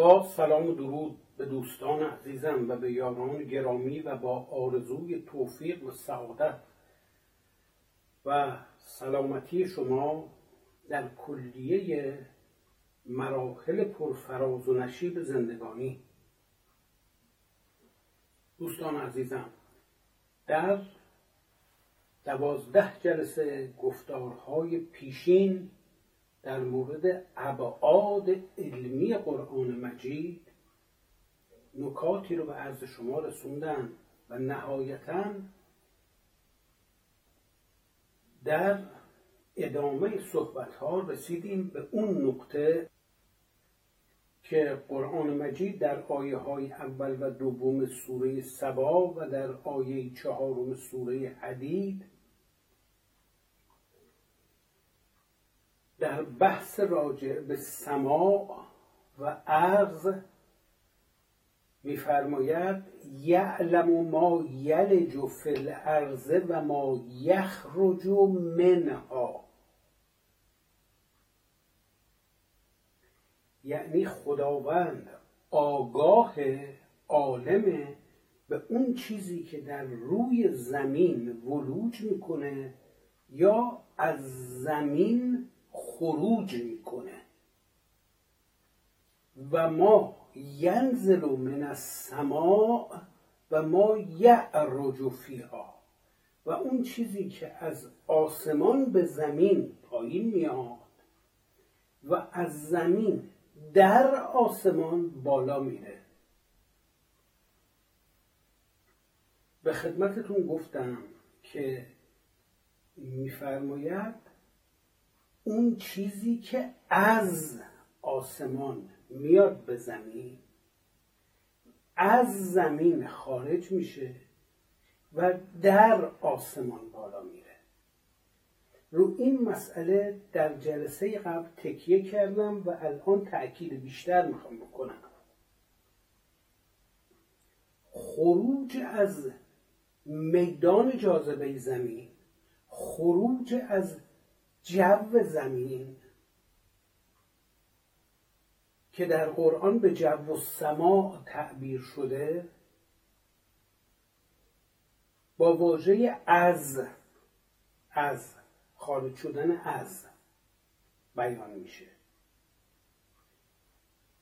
با سلام و درود به دوستان عزیزم و به یاران گرامی و با آرزوی توفیق و سعادت و سلامتی شما در کلیه مراحل پرفراز و نشیب زندگانی. دوستان عزیزم در دوازده جلسه گفتارهای پیشین در مورد ابعاد علمی قرآن مجید نکاتی رو به عرض شما رسوندن و نهایتا در ادامه صحبت ها رسیدیم به اون نقطه که قرآن مجید در آیه های اول و دوم سوره سبا و در آیه چهارم سوره حدید در بحث راجع به سماع و عرض میفرماید یعلم ما یلج فی الارض و ما یخرج منها. یعنی خداوند آگاه عالم به اون چیزی که در روی زمین ولوج می‌کنه یا از زمین خروج می‌کنه. و ما ینزل من السماء و ما یعرج فیها. و اون چیزی که از آسمان به زمین پایین میاد و از زمین در آسمان بالا میره. به خدمتتون گفتم که میفرماید اون چیزی که از آسمان میاد به زمین از زمین خارج میشه و در آسمان بالا میره. رو این مسئله در جلسه قبل تکیه کردم و الان تأکید بیشتر می‌خوام بکنم. خروج از میدان جاذبه زمین خروج از جو زمین که در قرآن به جو و سماع تعبیر شده با واژه از از خارج شدن از بیان میشه.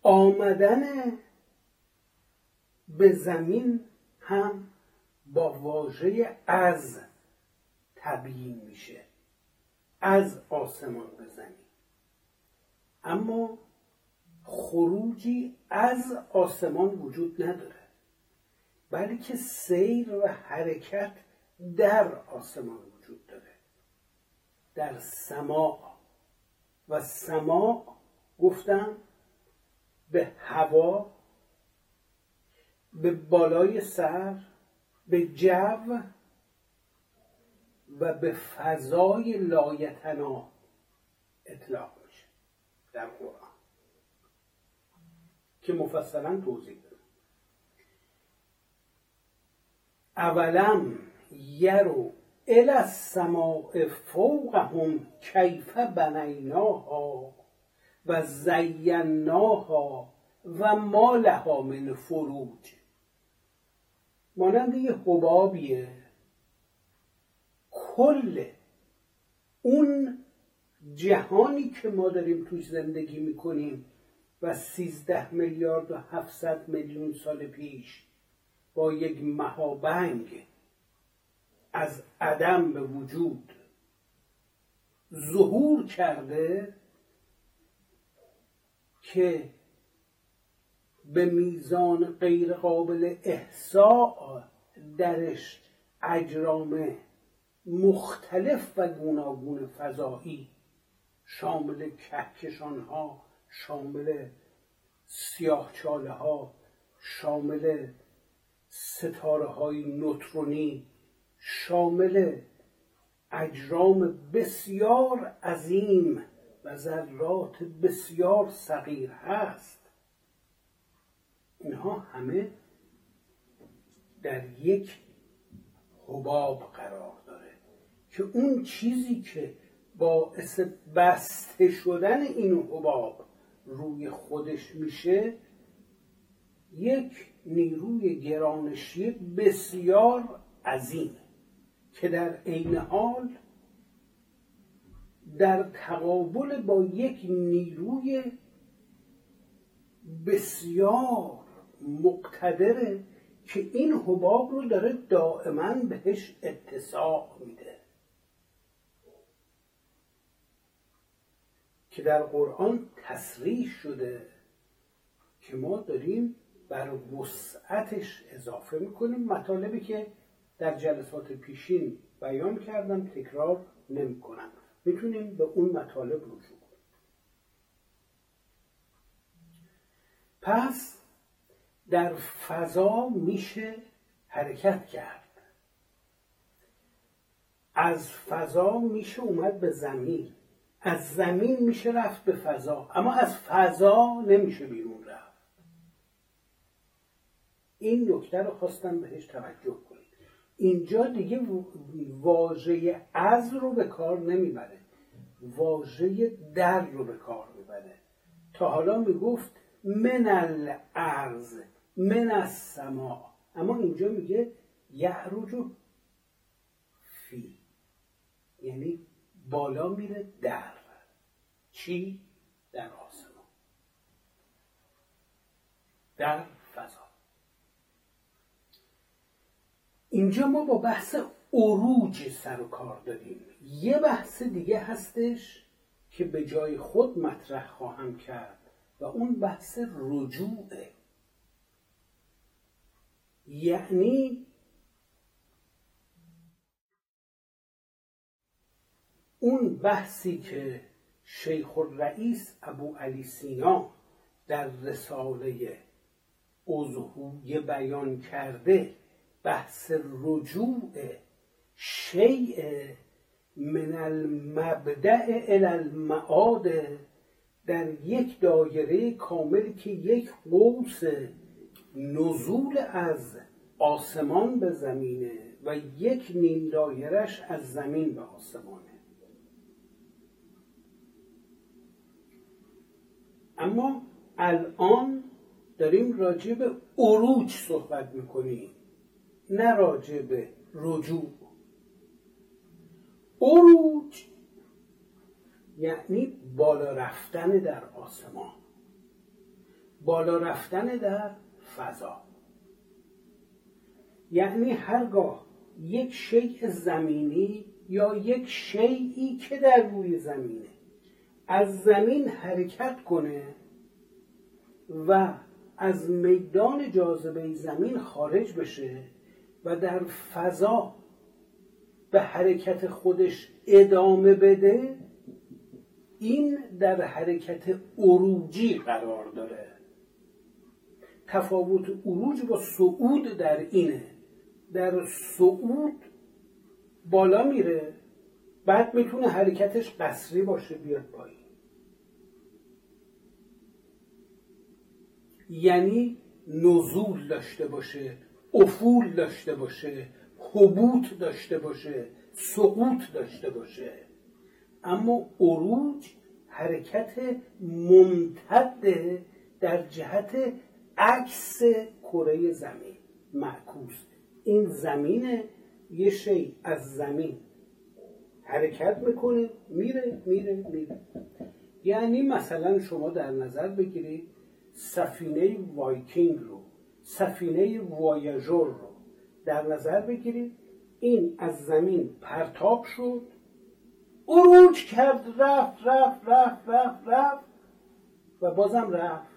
آمدن به زمین هم با واژه از تبیین میشه. از آسمان به زمین اما خروجی از آسمان وجود نداره. بلکه سیر و حرکت در آسمان وجود داره. در سماع و سماع گفتم به هوا به بالای سر به جو و به فضای لایتنا اطلاق میشه در قرآن. که مفصلا توضیح دادم. اولم یرو الى السماء فوقهم کیف بنیناها و زیناها و ما لها من فروج. مانند یه حبابیه. کل اون جهانی که ما داریم توش زندگی می‌کنیم و سیزده میلیارد و هفتصد میلیون سال پیش با یک مهابنگ از عدم به وجود ظهور کرده که به میزان غیر قابل احساء درش اجرام مختلف و گوناگون فضایی شامل کهکشان ها شامل سیاهچاله ها شامل ستاره های نوترونی شامل اجرام بسیار عظیم و ذرات بسیار صغیر هست. اینها همه در یک حباب قرار که اون چیزی که باعث بسته شدن این حباب روی خودش میشه یک نیروی گرانشی بسیار عظیم که در عین حال در تقابل با یک نیروی بسیار مقتدره که این حباب رو داره دائما بهش اتساع میده. که در قرآن تصریح شده که ما داریم بر وسعتش اضافه می‌کنیم. مطالبی که در جلسات پیشین بیان کردم تکرار نمی‌کنم. می‌تونیم به اون مطالب رجوع کنیم. پس در فضا میشه حرکت کرد. از فضا میشه اومد به زمین از زمین میشه رفت به فضا اما از فضا نمیشه بیرون رفت. این نکته رو خواستم بهش توجه کنید. اینجا دیگه واژه از رو به کار نمی‌بره. واژه در رو به کار می‌بره. تا حالا می‌گفت من الارض من السما. اما اینجا میگه یعرج فی. یعنی بالا میره در. چی؟ در آسمان. در فضا. اینجا ما با بحث عروج سر و کار داریم. یه بحث دیگه هستش که به جای خود مطرح خواهم کرد و اون بحث رجوعه. یعنی اون بحثی که شیخ الرئیس ابو علی سینا در رساله اوزهوی بیان کرده بحث رجوع شیء من المبدع الى المعاد در یک دایره کامل که یک قوس نزول از آسمان به زمینه و یک نیم دایرش از زمین به آسمانه. اما الان داریم راجع به عروج صحبت می‌کنیم نه راجع به رجوع. عروج یعنی بالا رفتن در آسمان بالا رفتن در فضا. یعنی هرگاه یک شیء زمینی یا یک شیعی که در روی زمینه از زمین حرکت کنه و از میدان جاذبه زمین خارج بشه و در فضا به حرکت خودش ادامه بده این در حرکت عروجی قرار داره. تفاوت عروج با صعود در اینه. در صعود بالا میره بعد می‌تونه حرکتش قصری باشه بیاد پایین. یعنی نزول داشته باشه افول داشته باشه حبوط داشته باشه سقوط داشته باشه. اما عروج حرکت ممتد در جهت عکس کره زمین. معکوس. این زمین یه شی از زمین. حرکت می‌کنه میره میره میره. یعنی مثلا شما در نظر بگیرید سفینه وایکینگ رو سفینه وایجور رو در نظر بگیرید. این از زمین پرتاب شد. اروج کرد رفت رفت رفت رفت رفت. و بازم رفت.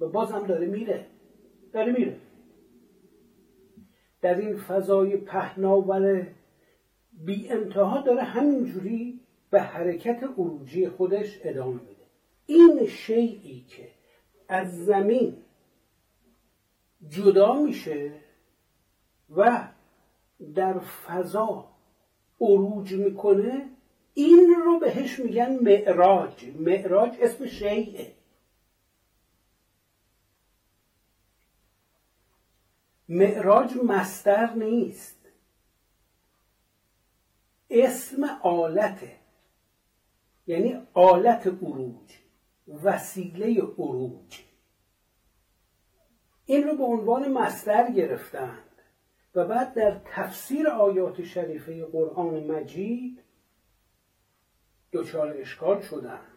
و بازم داره میره. داره میره. در این فضای پهناور بی انتها داره همینجوری به حرکت اروجی خودش ادامه میده. این شیعی که از زمین جدا میشه و در فضا عروج می‌کنه این رو بهش میگن معراج. معراج اسم شیعه. معراج مستر نیست. اسم آلته. یعنی آلت عروج. وسیله عروج. این رو به عنوان مصدر گرفتند و بعد در تفسیر آیات شریفه قرآن مجید دچار اشکال شدند.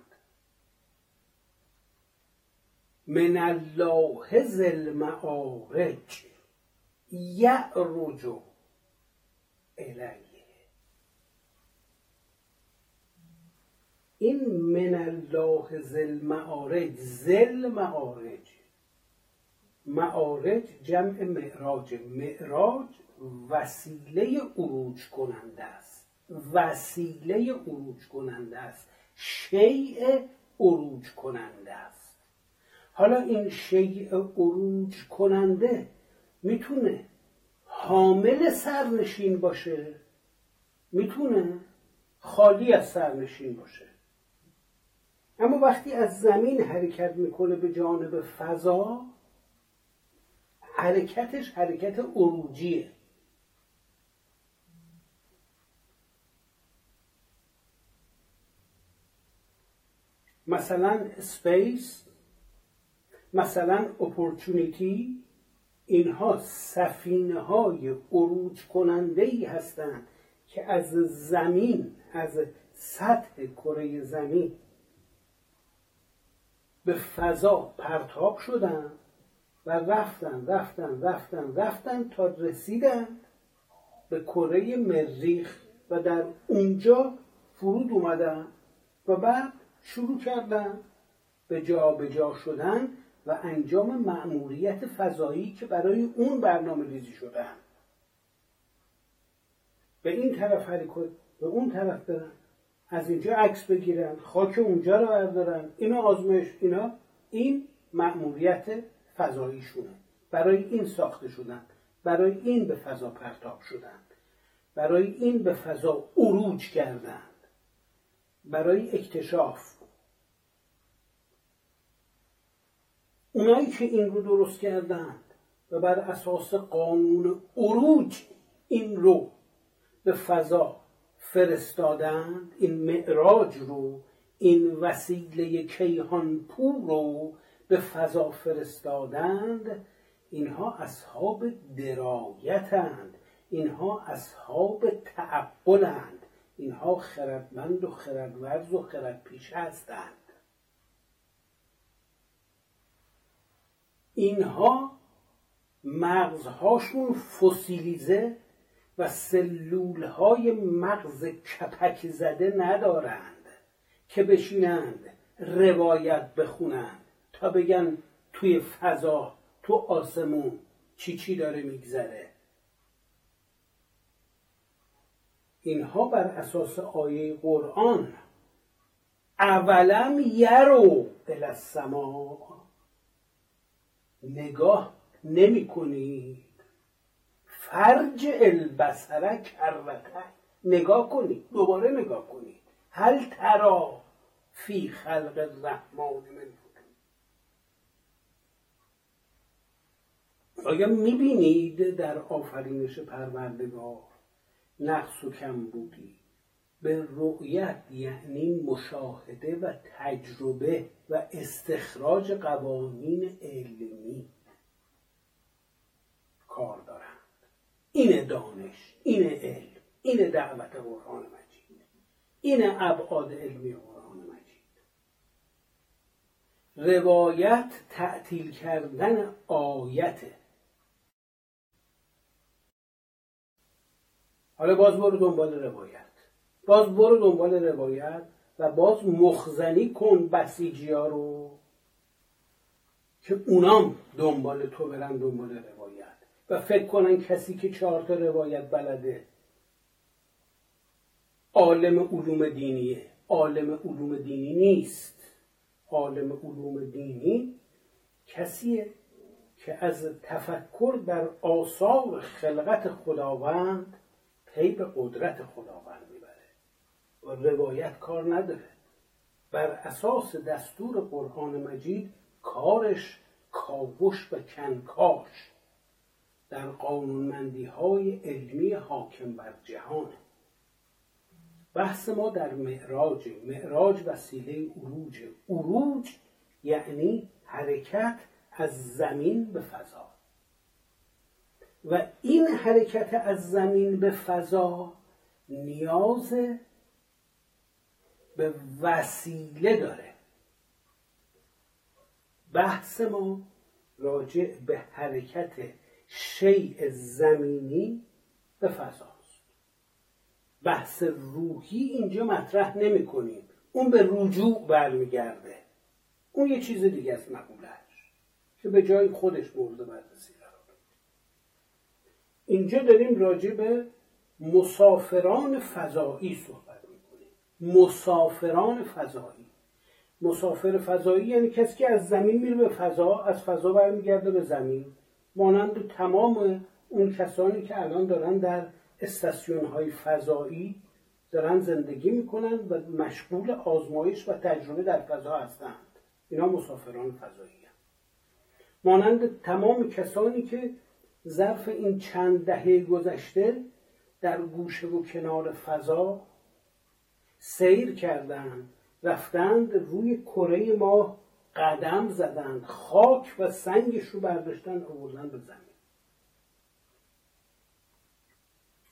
من الله ذل معارج یعرج الیه. این من الله ذل معارج ذل معارج معارج جمع معراج. معراج وسیله عروج کننده است. وسیله عروج کننده است. شیء عروج کننده است. حالا این شیء عروج کننده می‌تونه حامل سرنشین باشه؟ می‌تونه خالی از سرنشین باشه؟ اما وقتی از زمین حرکت می‌کنه به جانب فضا حرکتش حرکت عروجیه. مثلا سپیس مثلا اپورتونیتی اینها سفینه های عروج کننده ای هستند که از زمین از سطح کره زمین به فضا پرتاب شدن و رفتن رفتن رفتن رفتن تا رسیدن به کره مریخ و در اونجا فرود اومدن و بعد شروع کردن به جا به جا شدن و انجام مأموریت فضایی که برای اون برنامه ریزی شدن. به این طرف حرکت به اون طرف برن از اینجا عکس بگیرن خاک اونجا رو بردارن. اینا آزمایش اینا این مأموریت فضاییشونه. برای این ساخته شدن. برای این به فضا پرتاب شدن. برای این به فضا عروج کردند برای اکتشاف. اونایی که این رو درست کردند و بر اساس قانون عروج این رو به فضا فرستادند این معراج رو این وسیله کیهان پور رو به فضا فرستادند. اینها اصحاب درایتند اینها اصحاب تعقلند اینها خردمند و خردورز و خردپیش هستند. اینها مغزهاشون فسیلیزه و سلول های مغز کپک زده ندارند که بشینند روایت بخونند تا بگن توی فضا تو آسمون چی چی داره میگذره. اینها بر اساس آیه قرآن اولم یرو السما نگاه نمی کنید فرج البصره کرته نگاه کنید. دوباره نگاه کنید. هل ترا فی خلق الرحمن من آیا می‌بینید در آفرینش پروردگار نقص و کم بودی؟ به رؤیت یعنی مشاهده و تجربه و استخراج قوانین علمی. کار دارند این دانش این علم این دعوت قرآن مجید این ابعاد علمی قرآن مجید. روایت تعطیل کردن آیته حالا باز برو دنبال روایت. باز برو دنبال روایت و باز مخزنی کن بسیجی ها رو که اونام دنبال تو برن دنبال روایت. و فکر کنن کسی که چهار تا روایت بلده. عالم علوم دینیه. عالم علوم دینی نیست. عالم علوم دینی کسیه که از تفکر بر آثار خلقت خداوند پی به قدرت خداوند می‌بره. و روایت کار نداره. بر اساس دستور قرآن مجید کارش کاوش و کنکاش. در قانونمندی های علمی حاکم بر جهانه. بحث ما در معراج معراج وسیله عروج. عروج یعنی حرکت از زمین به فضا. و این حرکت از زمین به فضا نیاز به وسیله داره. بحث ما راجع به حرکت شیء زمینی به فضاست بحث روحی اینجا مطرح نمی کنیم اون به رجوع برمیگرده. اون یه چیز دیگه است مقولهش که به جای خودش مورد بررسی قرار. اینجا داریم راجع به مسافران فضایی صحبت می‌کنیم. مسافران فضایی. مسافر فضایی یعنی کسی که از زمین میره به فضا از فضا برمیگرده به زمین. مانند تمام اون کسانی که الان دارن در استاسیون های فضایی دارن زندگی می‌کنن و مشغول آزمایش و تجربه در فضا هستند اینا مسافران فضایی هستند. مانند تمام کسانی که ظرف این چند دهه گذشته در گوشه و کنار فضا سیر کردند رفتند روی کره ما قدم زدند خاک و سنگش رو برداشتن آوردن به زمین.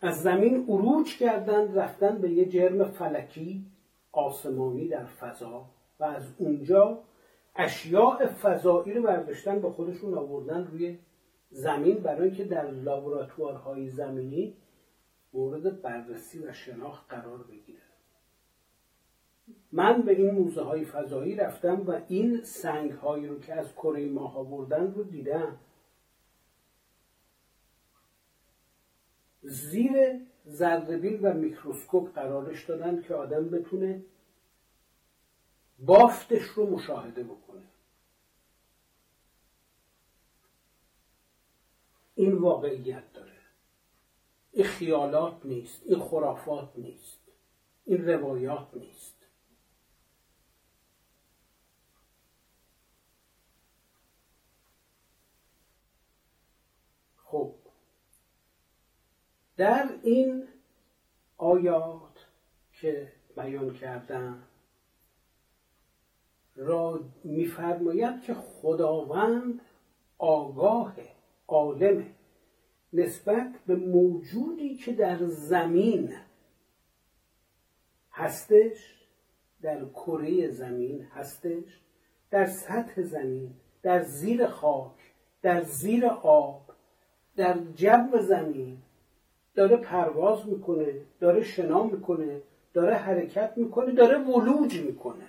از زمین عروج کردند رفتن به یه جرم فلکی آسمانی در فضا و از اونجا اشیاء فضایی رو برداشتن با خودشون آوردن روی زمین برای اینکه در لابراتوارهای زمینی مورد بررسی و شناخت قرار بگیره من به این موزه های فضایی رفتم و این سنگ هایی رو که از کره ماه آوردن رو دیدم. زیر زردبین و میکروسکوپ قرارش دادن که آدم بتونه بافتش رو مشاهده بکنه. این واقعیت داره. این خیالات نیست این خرافات نیست این روایات نیست. در این آیات که بیان کردم را میفرماید که خداوند آگاه عالمه نسبت به موجودی که در زمین هستش در کره زمین هستش در سطح زمین در زیر خاک در زیر آب در جو زمین داره پرواز می‌کنه داره شنا می‌کنه داره حرکت می‌کنه داره ولوج می‌کنه.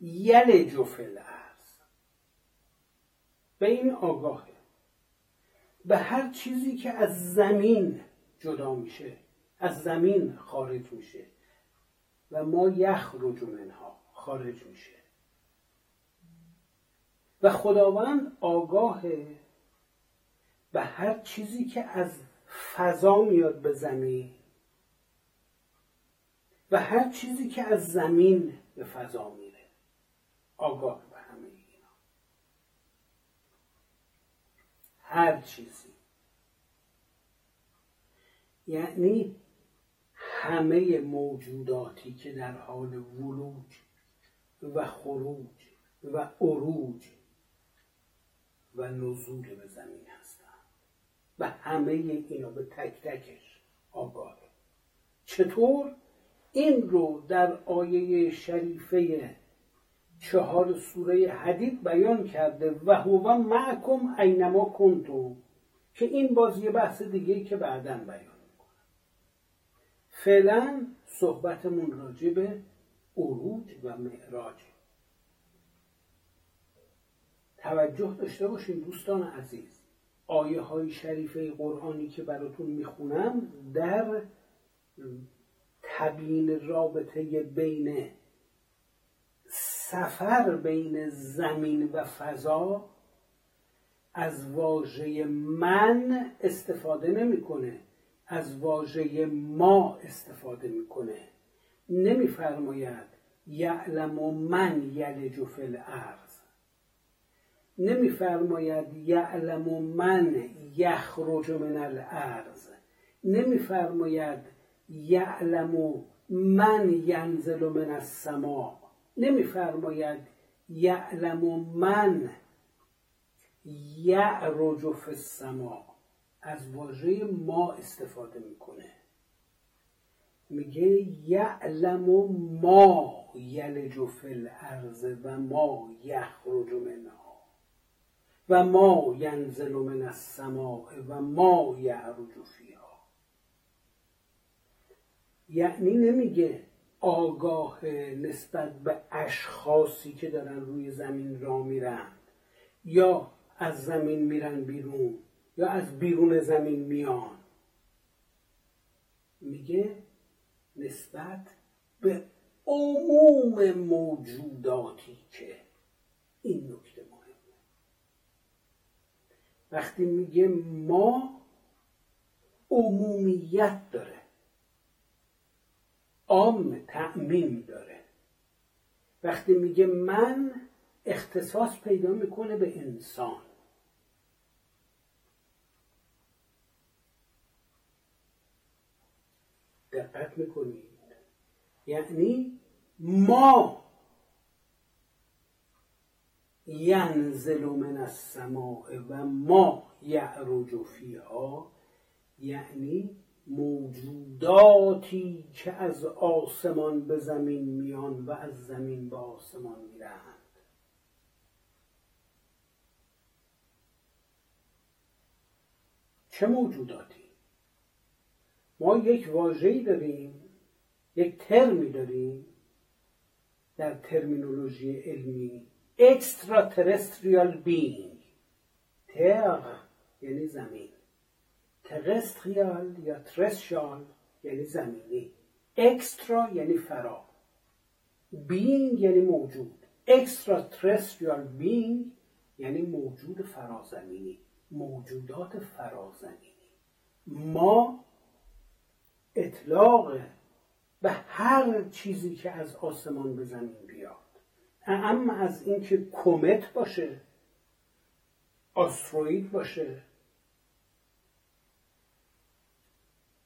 یل جفل ارز به این آگاهه. به هر چیزی که از زمین جدا میشه از زمین خارج میشه و ما یخ رجو منها خارج میشه. و خداوند آگاهه به هر چیزی که از فضا میاد به زمین. و هر چیزی که از زمین به فضا میره. آگاه به همه اینا. هر چیزی. یعنی همه موجوداتی که در حال ولوج و خروج و عروج و نزول به زمین. و همه اینا به تک تکش آگاهه چطور؟ این رو در آیه شریفه چهار سوره حدید بیان کرده و هو معکم اینما کنتو که این باز یه بحث دیگه که بعدا بیان می‌کنم. فعلا صحبتمون راجع به عروج و معراج. توجه داشته باشین دوستان عزیز. آیه های شریفه قرآنی که براتون می‌خونم در تبیین رابطه بین سفر بین زمین و فضا از واژه من استفاده نمی‌کنه از واژه ما استفاده می‌کنه. نمیفرماید یعلم من یلج فی الارض. نمیفرماید یعلم من یخرج من الارض. نمیفرماید یعلم من ینزل من السماء نمیفرماید یعلم من یعرج فی السما. از واژه ما استفاده می‌کنه. میگه یعلم ما یلج فی الارض و ما یخرج منها. و ما ینزل من السماء و ما یعرج فیها. یعنی نمیگه آگاه نسبت به اشخاصی که دارن روی زمین را میرن یا از زمین میرن بیرون یا از بیرون زمین میان. میگه نسبت به عموم موجوداتی که این وقتی میگه ما عمومیت داره. عام تعمیم داره. وقتی میگه من اختصاص پیدا می‌کنه به انسان. دقت می‌کنید. یعنی ما ینزل من السماء و ما یعرج فیها یعنی موجوداتی که از آسمان به زمین میان و از زمین به آسمان میرند چه موجوداتی؟ ما یک واژه‌ای داریم یک ترمی داریم در ترمینولوژی علمی. ترستریال بینگ تر یعنی زمین. ترستریال یا ترسشال یعنی زمینی. اکسترا یعنی فرا. بینگ یعنی موجود. ترستریال بینگ یعنی موجود فرازمینی. موجودات فرازمینی. ما اطلاق به هر چیزی که از آسمان به زمین بیاد. اما از اینکه کومت باشه آستروید باشه.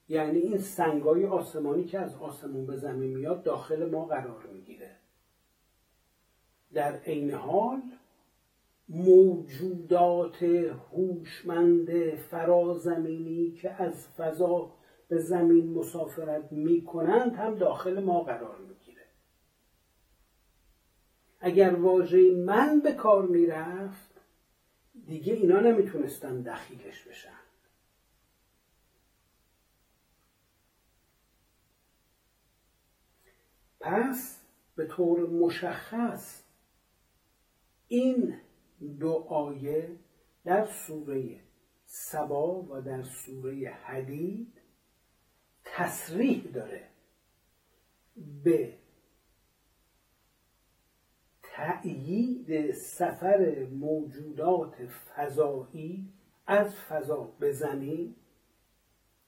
یعنی این سنگای آسمانی که از آسمون به زمین میاد داخل ما قرار می‌گیره. در عین حال موجودات هوشمند فرازمینی که از فضا به زمین مسافرت می‌کنند هم داخل ما قرار می‌گیره. اگر واژه من به کار می‌رفت دیگه اینا نمی‌تونستن دخیلش بشن. پس به طور مشخص این دو آیه در سوره سبا و در سوره حدید تصریح داره به تأیید سفر موجودات فضایی از فضا به زمین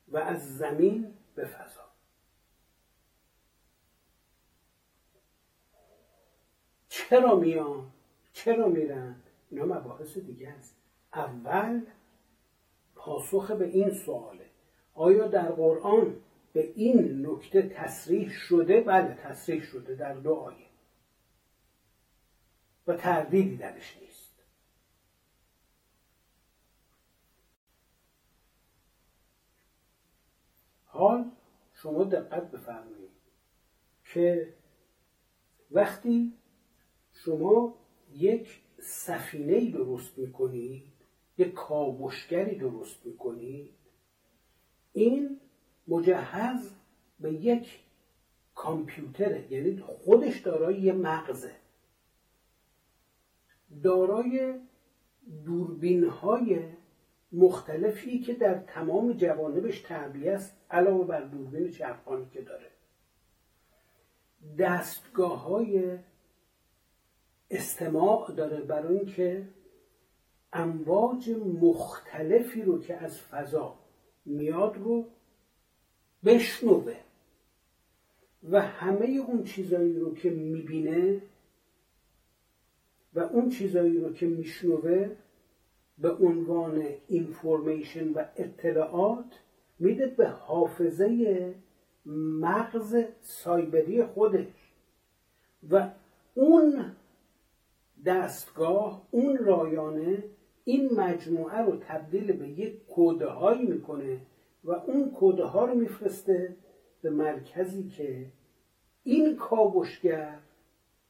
و از زمین به فضا. چرا میان؟ چرا میرن؟ اینا مباحث دیگه است. اول پاسخ به این سواله. آیا در قرآن به این نکته تصریح شده؟ بله تصریح شده در دو آیه. تردیدی درش نیست. حال شما دقت بفرمایید که وقتی شما یک سفینه درست می‌کنید یک کاوشگری درست می‌کنید این مجهز به یک کامپیوتره یعنی خودش دارای یه مغزه. دارای دوربین های مختلفی که در تمام جوانبش تعبیه است علاوه بر دوربین چرخانی که داره. دستگاه های استماع داره برای اینکه امواج مختلفی رو که از فضا میاد رو بشنوه و همه اون چیزایی رو که می‌بینه و اون چیزایی رو که میشنوه به عنوان اینفورمیشن و اطلاعات میده به حافظه مغز سایبری خودش. و اون دستگاه اون رایانه این مجموعه رو تبدیل به یک کده هایی می‌کنه و اون کده ها رو میفرسته به مرکزی که این کاوشگر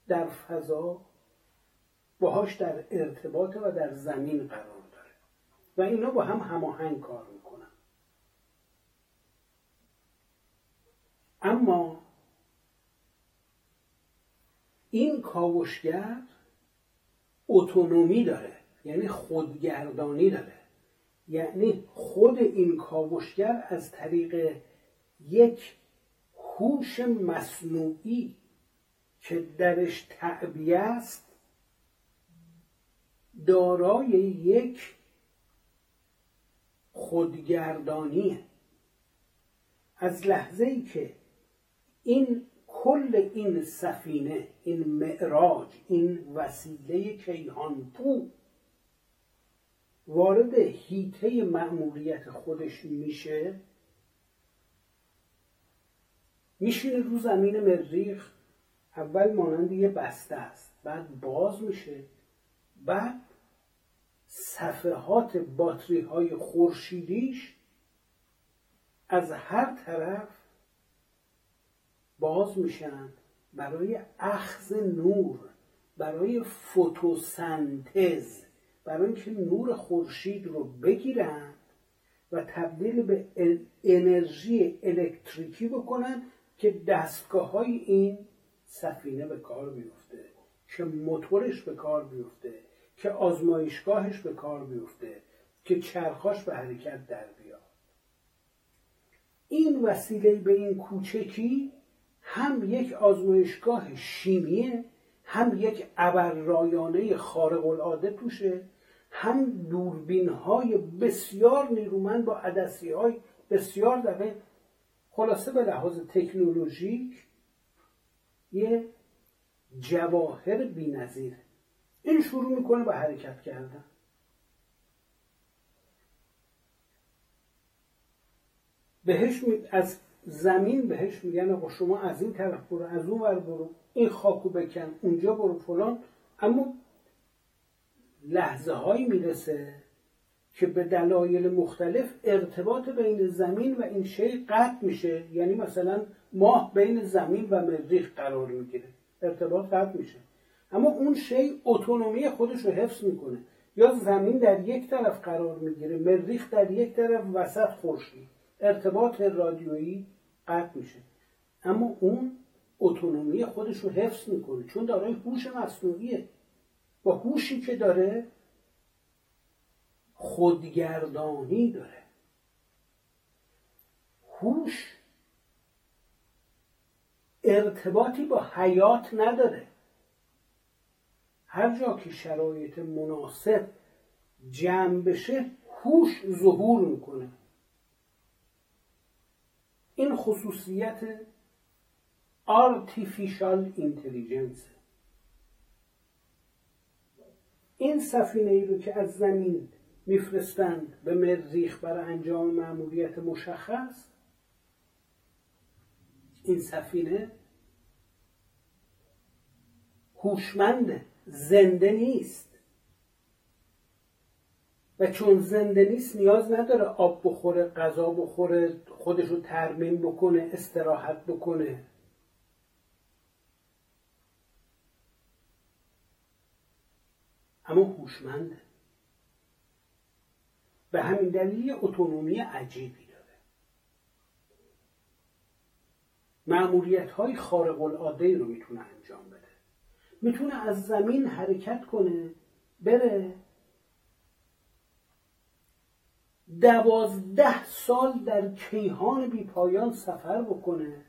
در فضا باهاش در ارتباط و در زمین قرار داره. و اینا با هم هماهنگ کار می‌کنن. اما این کاوشگر اتونومی داره یعنی خودگردانی داره. یعنی خود این کاوشگر از طریق یک هوش مصنوعی که درش تعبیه است دارای یک خودگردانیه از لحظه ای که این کل این سفینه این معراج این وسیله کیهانپو وارد هیته مأموریت خودش میشه میشینه رو زمین مریخ اول مانند یه بسته است بعد باز میشه. بعد صفحات باتری های خورشیدیش از هر طرف باز میشن برای اخذ نور برای فتوسنتز برای اینکه نور خورشید رو بگیرن و تبدیل به انرژی الکتریکی بکنن که دستگاه های این سفینه به کار بیفته که موتورش به کار بیفته. که آزمایشگاهش به کار بیفته که چرخاش به حرکت در بیاد. این وسیله به این کوچکی هم یک آزمایشگاه شیمیه هم یک ابررایانه خارق العاده توشه هم دوربین های بسیار نیرومند با عدسی های بسیار دقیق. خلاصه به لحاظ تکنولوژیک یه جواهر نظیره این شروع می‌کنه به حرکت کردن. بهش از زمین بهش میگن آقا شما از این طرف برو از اون ور برو این خاکو بکن اونجا برو فلان. اما لحظه هایی می‌رسه که به دلایل مختلف ارتباط بین زمین و این شی قطع میشه. یعنی مثلا ماه بین زمین و مریخ قرار می‌گیره. ارتباط قطع میشه. اما اون شی اتونومی خودش رو حفظ می‌کنه. یا زمین در یک طرف قرار می‌گیره مریخ در یک طرف وسط خورشید. ارتباط رادیویی قطع میشه. اما اون اتونومی خودش رو حفظ می‌کنه. چون دارای هوش مصنوعیه. با هوشی که داره خودگردانی داره. هوش ارتباطی با حیات نداره. هر جا که شرایط مناسب جمع بشه هوش ظهور می‌کنه. این خصوصیت artificial intelligence. این سفینه ای رو که از زمین میفرستند به مریخ برای انجام معمولیت مشخص این سفینه هوشمند زنده نیست. و چون زنده نیست نیاز نداره آب بخوره غذا بخوره خودش رو ترمیم بکنه استراحت بکنه. اما هوشمنده. به همین دلیل اتونومی عجیبی داره. معمولیت های خارق العاده رو می‌تونه انجام بده. می‌تونه از زمین حرکت کنه بره. دوازده سال در کیهان بی پایان سفر بکنه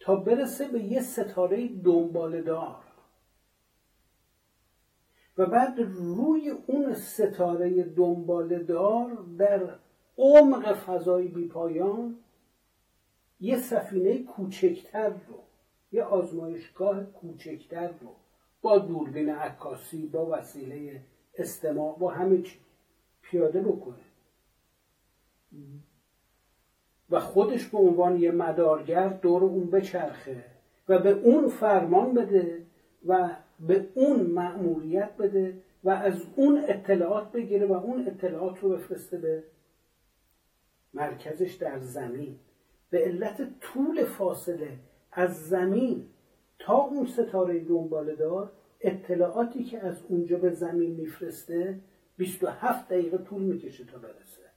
تا برسه به یه ستاره دنبالدار و بعد روی اون ستاره دنبالدار در عمق فضای بی پایان یه سفینه کوچکتر رو یه آزمایشگاه کوچکتر رو با دوربین عکاسی با وسیله استماع با همه چی پیاده بکنه. و خودش به عنوان یه مدارگر دور اون بچرخه و به اون فرمان بده و به اون مأموریت بده و از اون اطلاعات بگیره و اون اطلاعات رو بفرسته به مرکزش در زمین. به علت طول فاصله از زمین تا اون ستاره دنباله دار اطلاعاتی که از اونجا به زمین میفرسته 27 دقیقه طول می‌کشه تا برسه.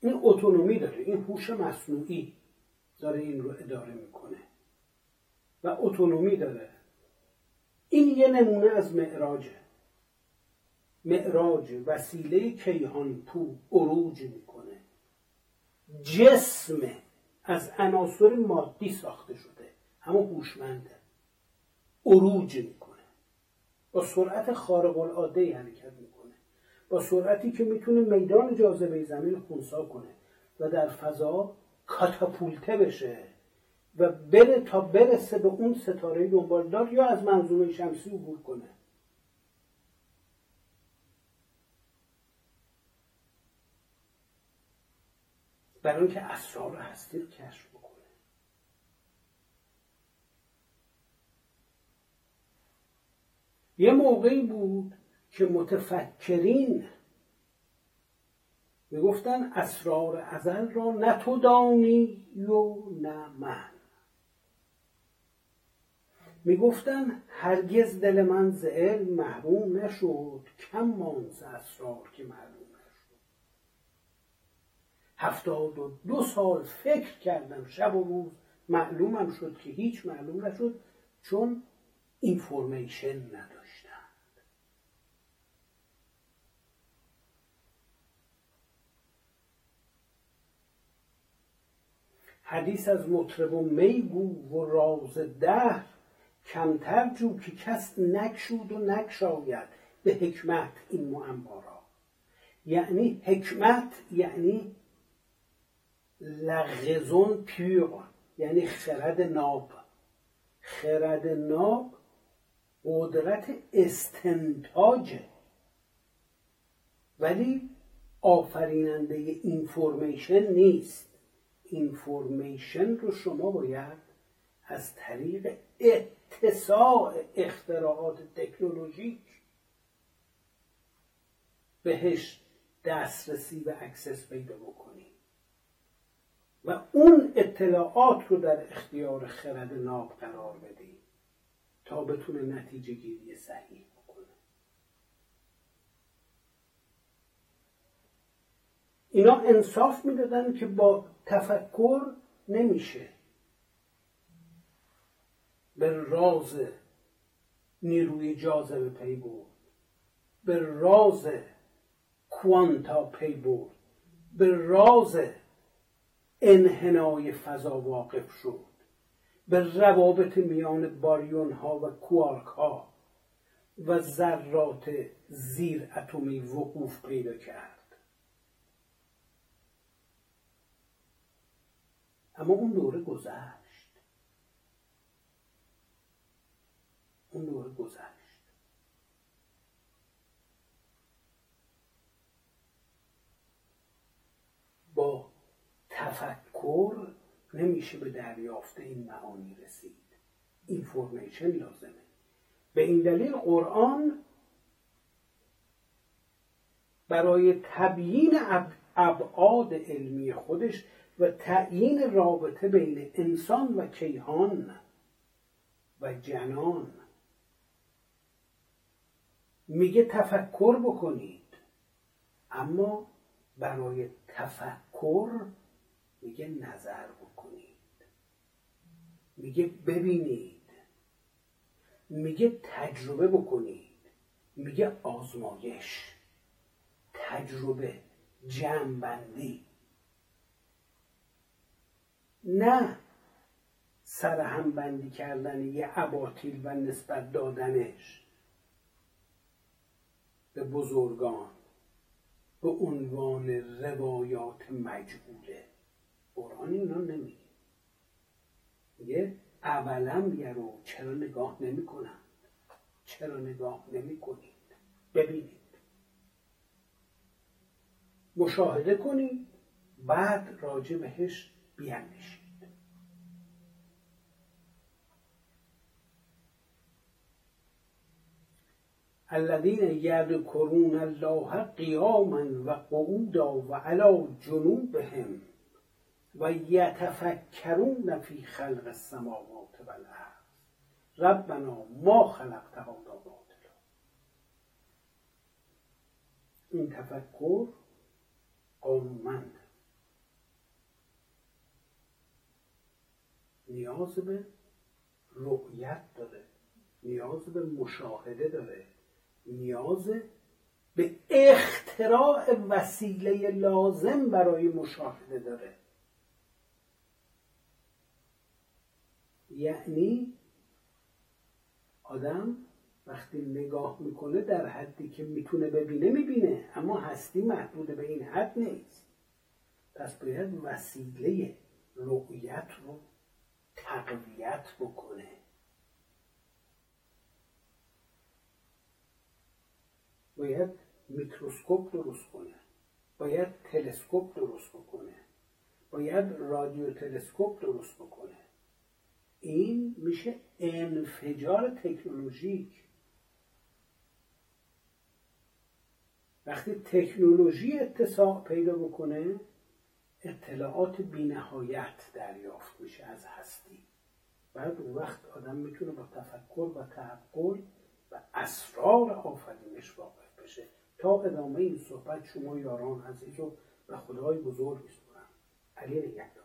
این اتونومی داره این هوش مصنوعی داره این رو اداره می‌کنه. و اتونومی داره. این یه نمونه از معراجه. معراج وسیله کیهان پو عروج می‌کنه. جسم از عناصر مادی ساخته شده. اما هوشمنده. عروج می‌کنه. با سرعت خارق العاده حرکت می‌کنه. با سرعتی که می‌تونه میدان جاذبه زمین خونسا کنه و در فضا کاتاپولته بشه و بره تا برسه به اون ستاره دنبالدار یا از منظومه شمسی عبور کنه. برای اینکه اسرار هستی رو کشف بکنه. یه موقعی بود که متفکرین می‌گفتن اسرار ازل را نه تو دانی و نه من. می‌گفتن هرگز دل من ز علم محروم نشد کم مان اسرار که نشد هفتاد و دو سال فکر کردم شب و روز معلومم شد که هیچ معلوم نشد چون اینفورمیشن نداشتند حدیث از مطرب و میگو و راز دهر کمتر جو که کس نکشود و نکشاید به حکمت این معما را. یعنی حکمت یعنی لغزون پیور یعنی خرد ناب. خرد ناب قدرت استنتاجه ولی آفریننده اینفورمیشن نیست. اینفورمیشن رو شما باید از طریق اتساع اختراعات تکنولوژیک بهش دسترسی و اکسس پیدا بکنید و اون اطلاعات رو در اختیار خرد ناب قرار بدید تا بتونه نتیجه گیری صحیح بکنه. اینا انصاف می‌دادن که با تفکر نمیشه به راز نیروی جاذبه پی برد به راز کوانتا پی برد به راز انحنای فضا واقف شد. به روابط میان باریون ها و کوارک ها و ذرات زیر اتمی وقوف پیدا کرد. اما اون دوره گذشت. اون دوره گذشت. با تفکر نمیشه به دریافت این معانی رسید. اینفورمیشن لازمه. به این دلیل قرآن برای تبیین ابعاد علمی خودش و تعیین رابطه بین انسان و کیهان و جنان میگه تفکر بکنید. اما برای تفکر میگه نظر بکنید. میگه ببینید. میگه تجربه بکنید. میگه آزمایش. تجربه جمعبندی نه سرهم بندی کردن یه عباطیل و نسبت دادنش به بزرگان به عنوان روایات مجهوله. قرآن اینا نمیگه. میگه اولا بیارو چرا نگاه نمی کنن. چرا نگاه نمی کنید ببینید. مشاهده کنید بعد راجع بهش بیاندیشید الذين يذكرون الله قياما و وعلى و علی جنوبهم. و یتفکرون فی خلق السماوات و ربنا ما خلقت هذا باطلا این تفکر قانونمند نیاز به رؤیت داره نیاز به مشاهده داره نیاز به اختراع وسیله لازم برای مشاهده داره. یعنی آدم وقتی نگاه می‌کنه در حدی که می‌تونه ببینه می‌بینه. اما هستی محدود به این حد نیست. پس باید وسیله رؤیت رو تقویت بکنه. باید میکروسکوپ درست کنه. باید تلسکوپ درست بکنه. باید رادیو تلسکوپ درست بکنه. این میشه انفجار تکنولوژیک. وقتی تکنولوژی اتساع پیدا بکنه اطلاعات بینهایت دریافت میشه از هستی. بعد اون وقت آدم می‌تونه با تفکر و تعقل و اسرار آفرینش واقف بشه. تا ادامه این صحبت شما یاران عزیز رو به خدای بزرگ میسپرم علی نگهدار.